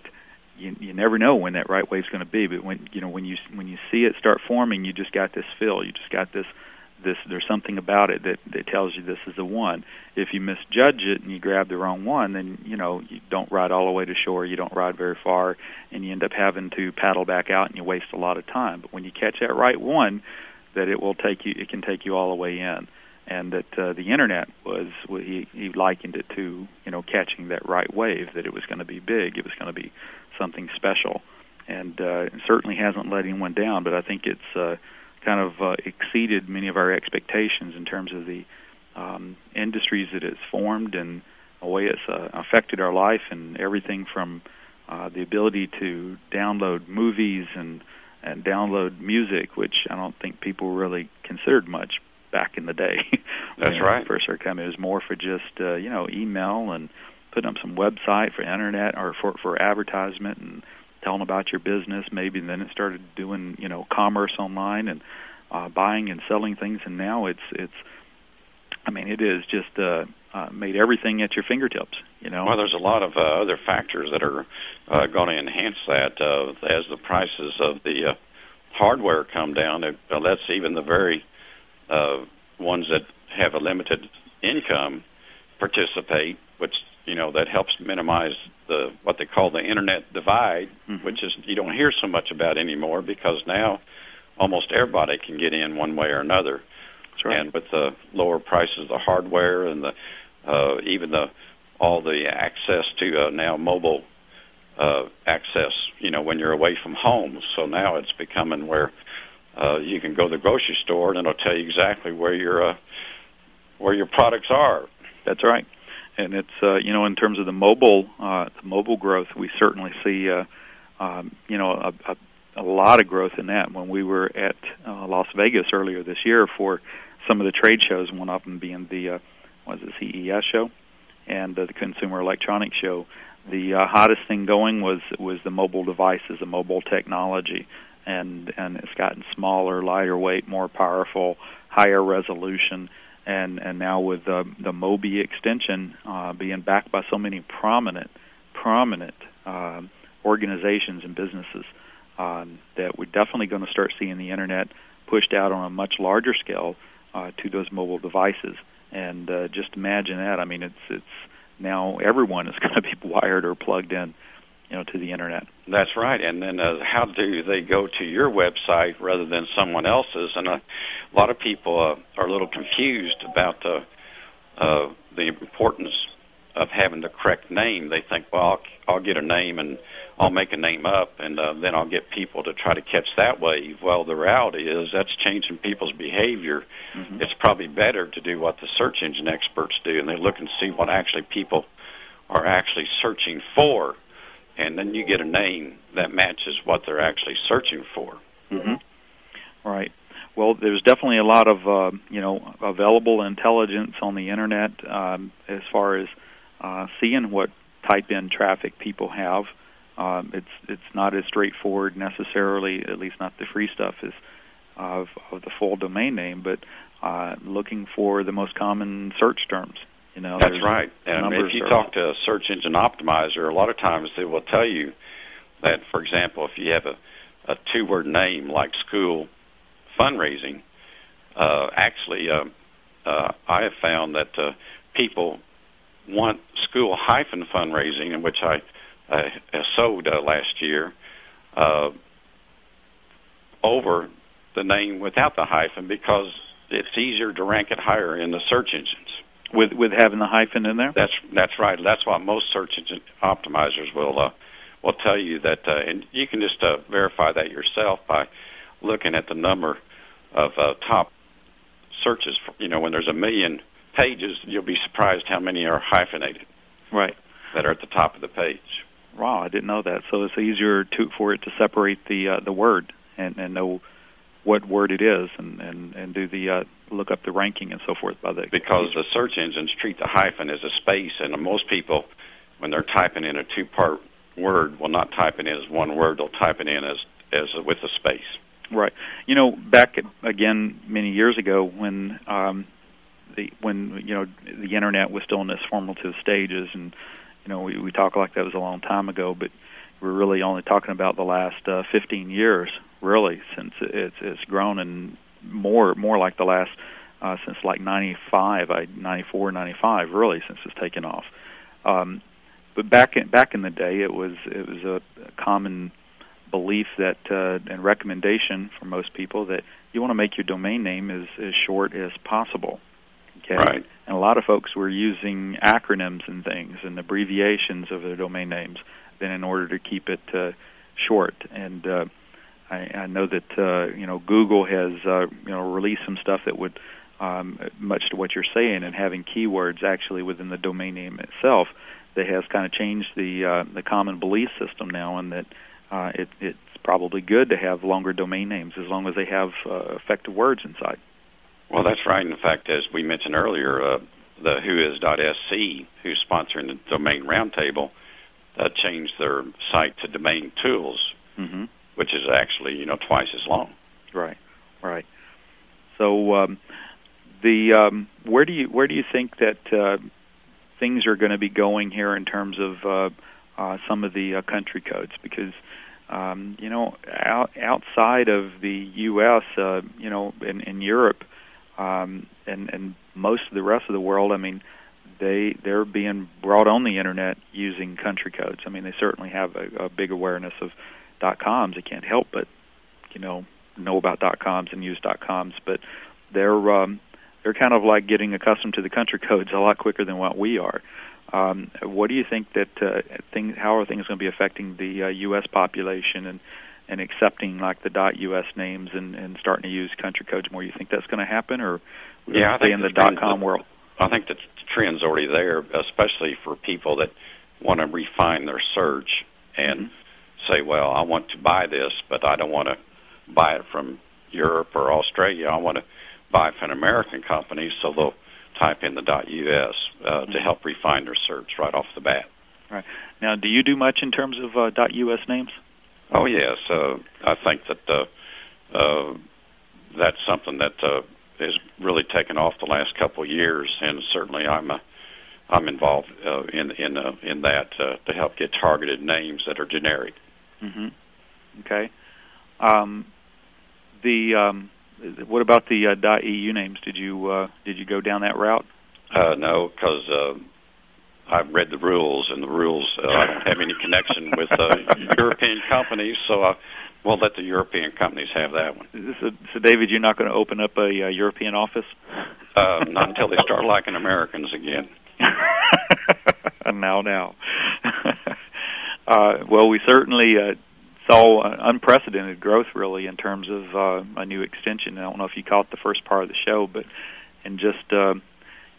you you never know when that right wave's going to be but when you know when you when you see it start forming you just got this feel you just got this this there's something about it that that tells you this is the one. If you misjudge it and you grab the wrong one, then you know you don't ride all the way to shore, you don't ride very far, and you end up having to paddle back out and you waste a lot of time. But when you catch that right one, that it will take you, it can take you all the way in. And that uh, the internet was, he, he likened it to, you know, catching that right wave. That it was going to be big, it was going to be something special, and uh, it certainly hasn't let anyone down. But I think it's uh, kind of uh, exceeded many of our expectations in terms of the um, industries that it's formed and the way it's uh, affected our life and everything from uh, the ability to download movies and and download music, which I don't think people really considered much back in the day. (laughs)
That's
when
right.
First started coming, it was more for just uh, you know email and putting up some website for internet or for for advertisement and telling about your business. Maybe and then it started doing you know commerce online and uh buying and selling things. And now it's it's i mean it is just uh, uh made everything at your fingertips you know?
Well there's a lot of uh, other factors that are uh, going to enhance that uh, as the prices of the uh, hardware come down. It, uh, lets even the very uh, ones that have a limited income participate which you know that helps minimize the what they call the internet divide,
mm-hmm.
which is you don't hear so much about anymore because now almost everybody can get in one way or another.
Right.
And with the lower prices of the hardware and the uh, even the all the access to uh, now mobile uh, access, you know, when you're away from home. So now it's becoming where uh, you can go to the grocery store and it'll tell you exactly where your uh, where your products are.
That's right and it's uh, you know in terms of the mobile uh, the mobile growth, we certainly see uh, um, you know a, a, a lot of growth in that. When we were at uh, Las Vegas earlier this year for some of the trade shows, one of them being the uh, was the CES show and uh, the Consumer Electronics Show. The uh, hottest thing going was was the mobile devices, the mobile technology, and and it's gotten smaller, lighter weight, more powerful, higher resolution and and now with the the Mobi extension uh, being backed by so many prominent prominent uh, organizations and businesses, um, that we're definitely going to start seeing the internet pushed out on a much larger scale uh, to those mobile devices. And uh, just imagine that. I mean, it's it's now everyone is (laughs) going to be wired or plugged in you know to the internet.
That's right. And then uh, how do they go to your website rather than someone else's? And uh, a lot of people uh, are a little confused about uh, uh, the importance of having the correct name. They think, well, I'll, I'll get a name and I'll make a name up, and uh, then I'll get people to try to catch that wave. Well, the reality is that's changing people's behavior.
Mm-hmm.
It's probably better to do what the search engine experts do, and they look and see what actually people are actually searching for and then you get a name that matches what they're actually searching for.
Mm-hmm. Right. Well, there's definitely a lot of uh, you know available intelligence on the internet um, as far as uh, seeing what type in traffic people have. Um, it's it's not as straightforward necessarily, at least not the free stuff, as of, of the full domain name. But uh, looking for the most common search terms. You know,
that's right. And if you talk to a search engine optimizer, a lot of times they will tell you that, for example, if you have a, a two-word name like school fundraising, uh, actually, uh, uh, I have found that uh, people want school hyphen fundraising, in which I uh, sowed uh, last year, uh, over the name without the hyphen because it's easier to rank it higher in the search engines.
With with having the hyphen in there.
That's that's right. That's why most search engine optimizers will uh, will tell you that, uh, and you can just uh, verify that yourself by looking at the number of uh, top searches. For, you know, when there's a million pages, you'll be surprised how many are hyphenated.
Right.
That are at the top of the page.
Wow, I didn't know that. So it's easier to for it to separate the uh, the word and and know what word it is and and and do the uh, look up the ranking and so forth by the
because the search engines treat the hyphen as a space and most people when they're typing in a two part word will not type it in as one word. They'll type it in as as with a space.
Right. You know back again many years ago when um the when you know the internet was still in its formative stages and you know we we talk like that was a long time ago but we're really only talking about the last uh, 15 years really since it's it's grown and more more like the last uh, since like 95, I 94, 95 really since it's taken off. Um, but back in back in the day, it was it was a, common belief that uh, and recommendation for most people that you want to make your domain name as as short as possible. Okay.
Right.
And a lot of folks were using acronyms and things and abbreviations of their domain names then in order to keep it uh, short. And uh, I, I know that uh, you know Google has uh, you know released some stuff that would um, much to what you're saying and having keywords actually within the domain name itself that has kind of changed the uh, the common belief system now, and that uh, it, it's probably good to have longer domain names as long as they have uh, effective words inside.
Well, that's right. In fact, as we mentioned earlier, uh, the Whois.sc, who's sponsoring the Domain Roundtable, uh, changed their site to Domain Tools,
mm-hmm.
Which is actually you know twice as long.
Right, right. So um, the um, where do you where do you think that uh, things are going to be going here in terms of uh, uh, some of the uh, country codes? Because um, you know, out, outside of the U.S., uh, you know, in, in Europe, um, and and most of the rest of the world, I mean, they they're being brought on the internet using country codes. I mean, they certainly have a, a big awareness of dot coms. They can't help but you know know about dot coms and use dot coms, but they're um, they're kind of like getting accustomed to the country (laughs) codes a lot quicker than what we are. Um, what do you think that uh, things? How are things going to be affecting the uh, U.S. population and and accepting like the dot .us names and, and starting to use country codes more? You think that's going to happen, or
yeah, I
think in the dot .com world?
I think the trend's already there, especially for people that want to refine their search and
mm-hmm.
Say, well, I want to buy this, but I don't want to buy it from Europe or Australia. I want to buy from an American company, so they'll type in the .us uh,
Mm-hmm.
to help refine their search right off the bat.
Right now, do you do much in terms of uh, .us names?
Oh yes, uh, I think that uh, uh, that's something that uh, has really taken off the last couple of years, and certainly I'm a, I'm involved uh, in in uh, in that uh, to help get targeted names that are generic.
Mm-hmm. Okay. Um, the um, what about the uh, .eu names? Did you uh, did you go down that route?
Uh, no, because uh, I've read the rules, and the rules uh, I don't have any connection with uh, (laughs) European companies, so I won't let the European companies have that one.
So, so David, you're not going to open up a uh, European office?
Uh, not until they start liking Americans again. (laughs)
now, now. Uh, well, we certainly uh, saw unprecedented growth, really, in terms of uh, a new extension. I don't know if you caught the first part of the show, but in just uh,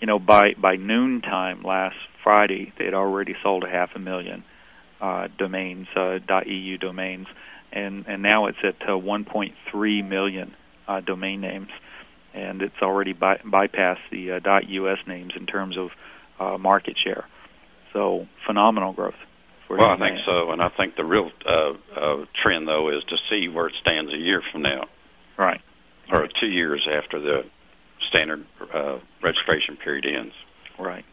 you know by by noontime last Friday, they had already sold a half a million uh, domains, uh, .eu domains, and and now it's at uh, 1.3 million uh, domain names, and it's already by, bypassed the uh, .us names in terms of uh, market share. So phenomenal growth.
Well, I think so, and I think the real uh, uh, trend though is to see where it stands a year from now,
Right.
or two years after the standard uh, registration period ends.
Right.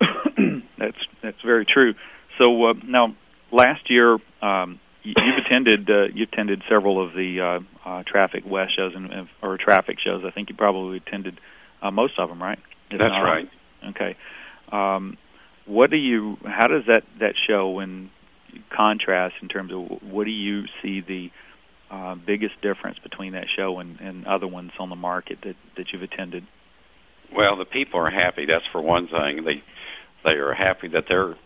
(clears throat) that's that's very true. So uh, now, last year, um, you've attended uh, you attended several of the uh, uh, Traffic West shows and or traffic shows. I think you probably attended uh, most of them, right?
Is That's right.
Okay. Um, what do you? How does that that show in contrast in terms of what do you see the uh, biggest difference between that show and, and other ones on the market that that you've attended?
Well, the people are happy. That's for one thing. They they are happy that they're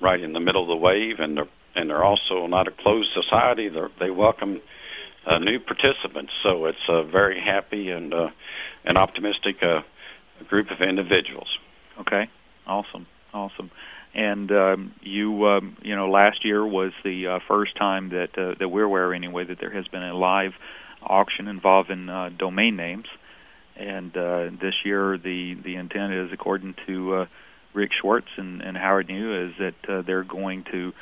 right in the middle of the wave, and they're and they're also not a closed society. They're, they welcome uh, new participants, so it's a very happy and uh, an optimistic uh, group of individuals.
Okay, awesome, awesome. And um, you, um, you know, last year was the uh, first time that uh, that we're aware anyway that there has been a live auction involving uh, domain names. And uh, this year, the the intent is, according to uh, Rick Schwartz and, and Howard Neu, is that uh, they're going to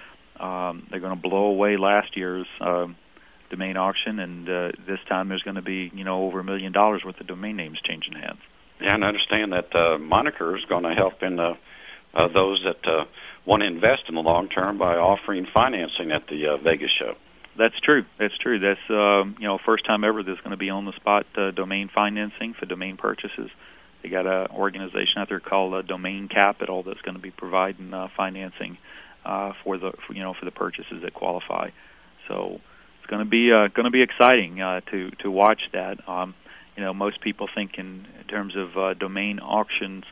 um, they're going to blow away last year's uh, domain auction, and uh, this time there's going to be you know over a million dollars worth of domain names changing hands.
Yeah, and I understand that uh, moniker is going to help in uh, uh, those that uh, want to invest in the long term by offering financing at the uh, Vegas show.
That's true. That's true. That's uh, you know first time ever there's going to be on the spot uh, domain financing for domain purchases. They got an organization out there called uh, Domain Capital that's going to be providing uh, financing uh, for the for, you know for the purchases that qualify. So it's going to be uh, going to be exciting uh, to to watch that. Um, you know, most people think in, terms of uh, domain auctions,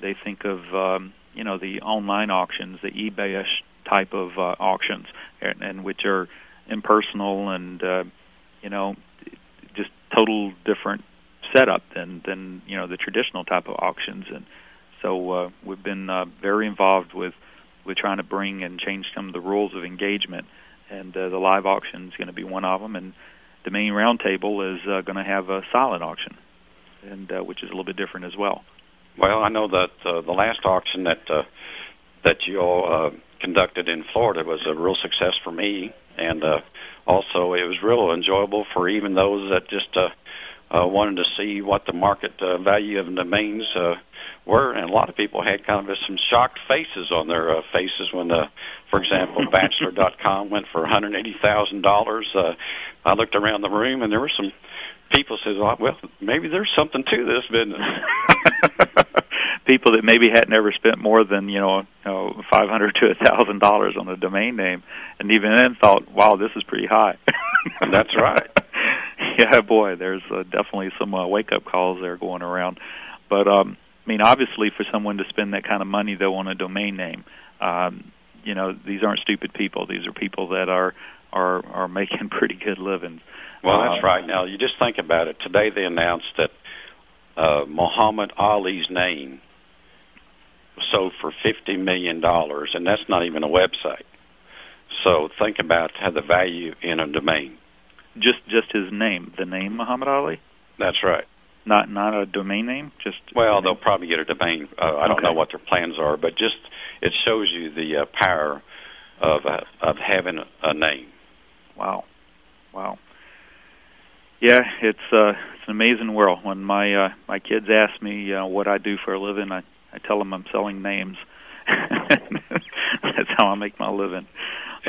they think of um, you know the online auctions, the eBay-ish type of uh, auctions, and, and which are impersonal and uh, you know just total different setup than than you know the traditional type of auctions. And so uh, we've been uh, very involved with with trying to bring and change some of the rules of engagement. And uh, the live auction is going to be one of them and domain roundtable is uh, going to have a silent auction and uh, which is a little bit different as well
well i know that uh, the last auction that uh, that you all uh, conducted in florida was a real success for me and uh, also it was real enjoyable for even those that just uh, uh, wanted to see what the market uh, value of the domains uh, were, and a lot of people had kind of some shocked faces on their uh, faces when, uh, for example, (laughs) Bachelor.com went for $180,000. Uh, I looked around the room, and there were some people said, "Well, maybe there's something to this business." (laughs)
people that maybe hadn't ever spent more than you know, you know five hundred to a thousand dollars on a domain name, and even then thought, "Wow, this is pretty high." (laughs)
That's right. (laughs)
yeah, boy, there's uh, definitely some uh, wake up calls there going around. But um, I mean, obviously, for someone to spend that kind of money though on a domain name, um, you know, these aren't stupid people. These are people that are are are making pretty good livings.
Well, that's uh, right. Now, you just think about it. Today, they announced that uh, Muhammad Ali's name sold for fifty million dollars, and that's not even a website. So think about how the value in a domain.
Just just his name, the name Muhammad Ali.
That's right.
Not not a domain name. Just
well, they'll probably get a domain. Uh, I don't know what their plans are, but just it shows you the uh, power of uh, of having a, a name.
Wow, wow. Yeah, it's uh, it's an amazing world. When my uh, my kids ask me uh, what I do for a living, I I tell them I'm selling names. (laughs) That's how I make my living.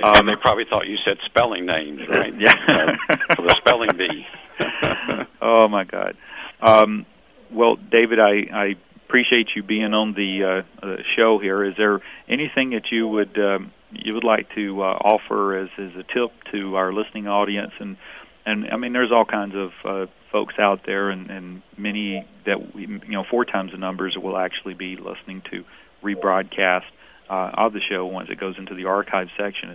Um, and they probably thought you said spelling names, (laughs) right?
Yeah,
uh, for the spelling bee. (laughs)
oh my God. Um, well, David, I, I appreciate you being on the uh, uh, show here. Is there anything that you would um, you would like to uh, offer as as a tip to our listening audience? And and I mean, there's all kinds of uh, folks out there, and, and many that we, you know four times the numbers will actually be listening to rebroadcast uh, of the show once it goes into the archive section.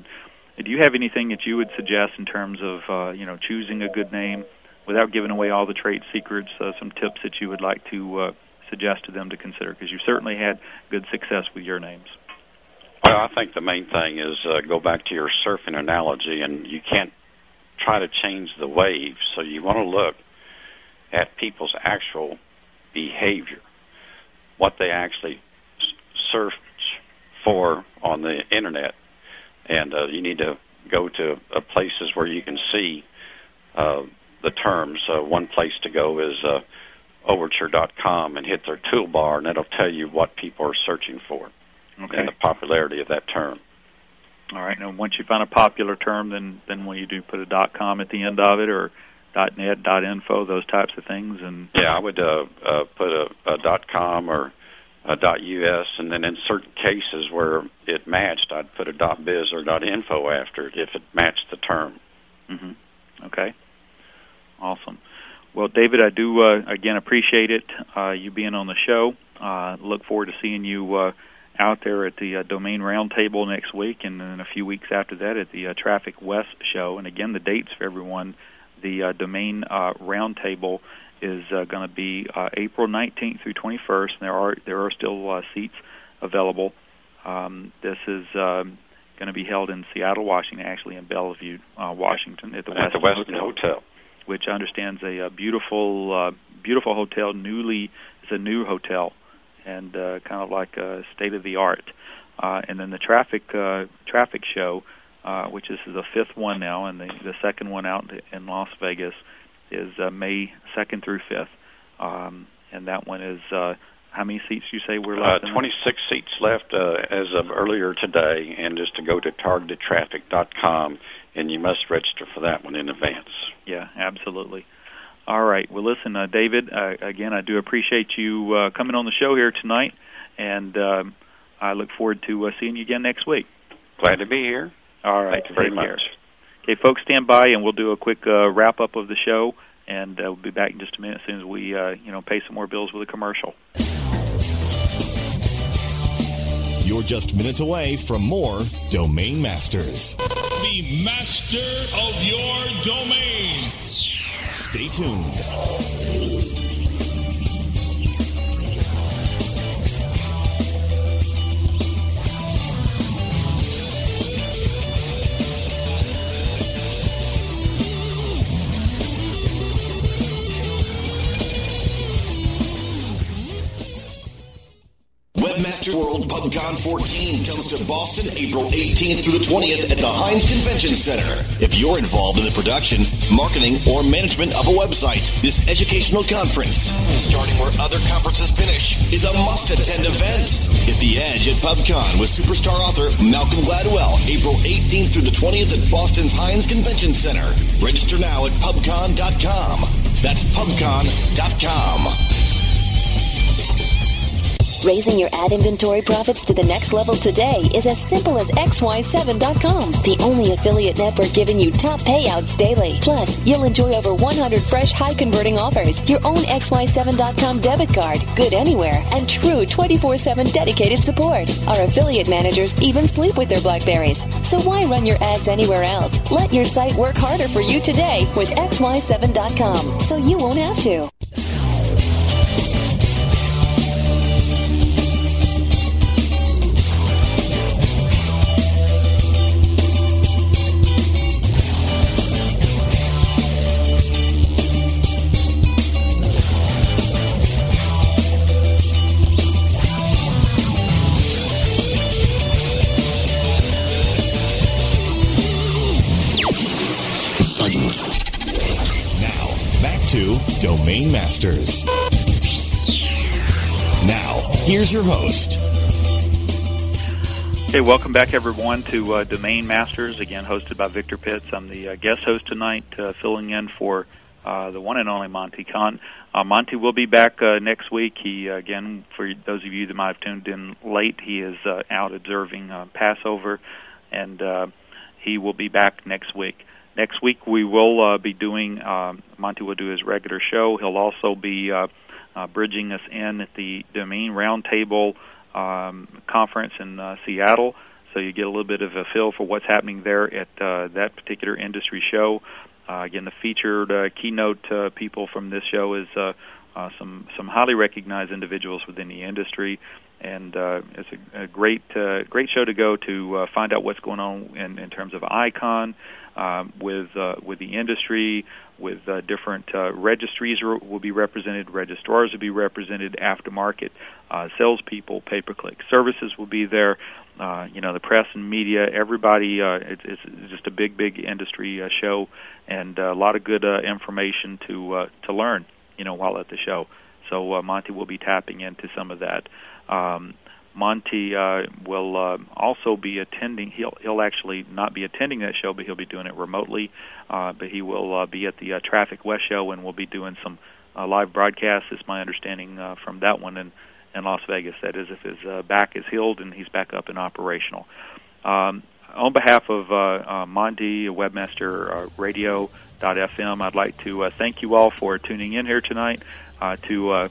And do you have anything that you would suggest in terms of uh, you know choosing a good name without giving away all the trade secrets? Uh, some tips that you would like to uh, suggest to them to consider because you've certainly had good success with your names.
Well, I think the main thing is uh, go back to your surfing analogy, and you can't try to change the wave. So you want to look at people's actual behavior, what they actually search for on the internet, and uh, you need to go to uh, places where you can see uh, the terms. Uh, one place to go is uh, overture.com and hit their toolbar, and that'll tell you what people are searching for
Okay.
and the popularity of that term.
All right. Now, once you find a popular term, then then when you do put a dot .com at the end of it, or dot .net, dot .info, those types of things, and
Yeah, I would uh, uh, put a, a dot .com or a dot .us, and then in certain cases where it matched, I'd put a dot .biz or dot .info after it if it matched the term.
hmm Okay. Awesome. Well, David, I do uh, again appreciate it. Uh, you being on the show. Uh, look forward to seeing you uh, out there at the uh, Domain Roundtable next week, and then a few weeks after that at the uh, Traffic West show. And again, the dates for everyone: the uh, Domain uh, Roundtable is uh, going to be uh, April 19th through 21st. And there are there are still uh, seats available. Um, this is um, going to be held in Seattle, Washington, actually in Bellevue, uh, Washington, at the
At the
Westin
Westin Hotel.
which understands a, uh beautiful, uh, beautiful hotel. Newly, it's a new hotel, and uh, kind of like a state of the art. Uh, and then the traffic uh, traffic show, uh, which is the fifth one now, and the, the second one out in Las Vegas is uh, May second through fifth. Um, and that one is uh, how many seats you say we're
Uh,
left? in?
26 seats left uh, as of earlier today, and just to go to targetedtraffic.com, and you must register for that one in advance.
Yeah, absolutely. All right. Well, listen, uh, David. Uh, again, I do appreciate you uh, coming on the show here tonight, and um, I look forward to uh, seeing you again next week.
Glad to be here.
All right.
Thank you very much.
care. Okay, folks, stand by, and we'll do a quick uh, wrap up of the show, and uh, we'll be back in just a minute as soon as we, uh, you know, pay some more bills with a commercial.
You're just minutes away from more Domain Masters.
The master of your domain.
Stay tuned. PubCon 14 comes to Boston April 18th through the 20th at the Hynes Convention Center. If you're involved in the production, marketing, or management of a website, this educational conference, starting where other conferences finish, is a must-attend event. Get the edge at PubCon with superstar author Malcolm Gladwell, April 18th through the 20th at Boston's Hynes Convention Center. Register now at pubcon.com. That's pubcon.com.
Raising your ad inventory profits to the next level today is as simple as xy7.com, the only affiliate network giving you top payouts daily. Plus, you'll enjoy over 100 fresh high converting offers, your own xy7.com debit card, good anywhere, and true 24/7 dedicated support. Our affiliate managers even sleep with their Blackberries. So why run your ads anywhere else? Let your site work harder for you today with xy7.com, so you won't have to.
Domain Masters. Now, here's your host.
Hey, welcome back everyone to uh, Domain Masters, again hosted by Victor Pitts. I'm the uh, guest host tonight, uh, filling in for uh, the one and only Monte Cahn. Uh, Monte will be back uh, next week. He, again, for those of you that might have tuned in late, he is out observing Passover, and he will be back next week. Next week we will uh, be doing, um, Monte will do his regular show. He'll also be uh, uh, bridging us in at the Domain Roundtable um, conference in uh, Seattle, so you get a little bit of a feel for what's happening there at uh, that particular industry show. Uh, again, the featured uh, keynote uh, people from this show is uh, uh, some some highly recognized individuals within the industry, and uh, it's a, a great uh, great show to go to uh, find out what's going on in, in terms of ICANN um, with uh, with the industry, with uh, different uh, registries will be represented, registrars will be represented, aftermarket uh, salespeople, pay per click services will be there. Uh, you know, the press and media, everybody. Uh, it's, it's just a big, big industry uh, show, and uh, a lot of good uh, information to uh, to learn. You know, while at the show. So uh, Monte will be tapping into some of that. Um, Monte uh, will uh, also be attending. He'll he'll actually not be attending that show, but he'll be doing it remotely. Uh, but he will uh, be at the uh, Traffic West show, and we'll be doing some uh, live broadcasts. Is my understanding uh, from that one in in Las Vegas. That is, if his uh, back is healed and he's back up and operational. Um, on behalf of uh, uh, Monte, Webmaster uh, Radio.fm, I'd like to uh, thank you all for tuning in here tonight uh, to uh,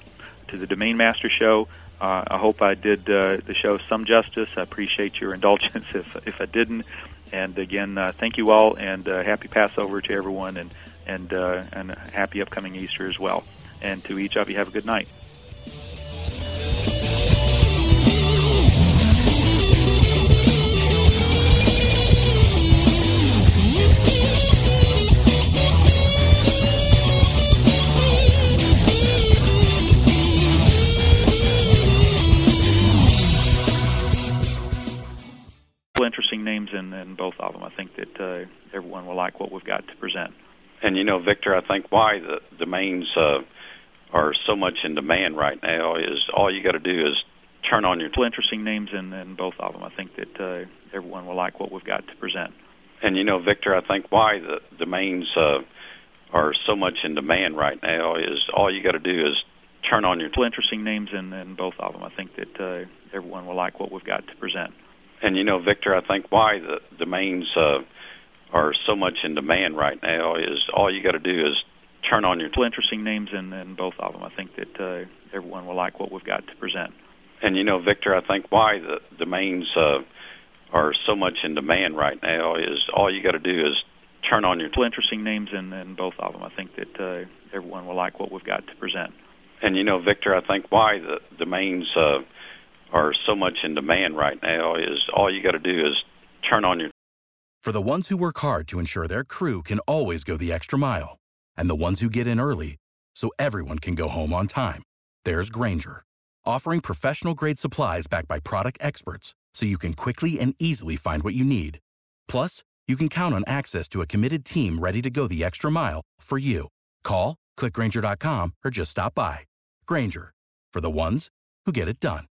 to the Domain Master Show. Uh, I hope I did uh, the show some justice. I appreciate your (laughs) indulgence if if I didn't. And again, uh, thank you all, and uh, happy Passover to everyone, and and uh, and happy upcoming Easter as well. And to each of you, have a good night. In both of them. I think that uh, everyone will like what we've got to present.
And you know, Victor, I think why the domains uh, are so much in demand right now is all you got to do is turn on your.
T- interesting names in, in both of them. I think that uh, everyone will like what we've got to present.
And you know, Victor, I think why the domains uh, are so much in demand right now is all you got to do is turn on your.
T- interesting names in, in both of them. I think that uh, everyone will like what we've got to present.
And you know, Victor, I think why the domains uh, are so much in demand right now is all you got to do is turn on your.
T- interesting names in, in both of them. I think that uh, everyone will like what we've got to present.
And you know, Victor, I think why the domains uh, are so much in demand right now is all you got to do is turn on your.
T- interesting names in, in both of them. I think that uh, everyone will like what we've got to present.
And you know, Victor, I think why the domains. Uh, are so much in demand right now is all you got to do is turn on your.
For the ones who work hard to ensure their crew can always go the extra mile, and the ones who get in early so everyone can go home on time, there's Grainger, offering professional grade supplies backed by product experts so you can quickly and easily find what you need. Plus, you can count on access to a committed team ready to go the extra mile for you. Call, clickgrainger.com, or just stop by. Grainger, for the ones who get it done.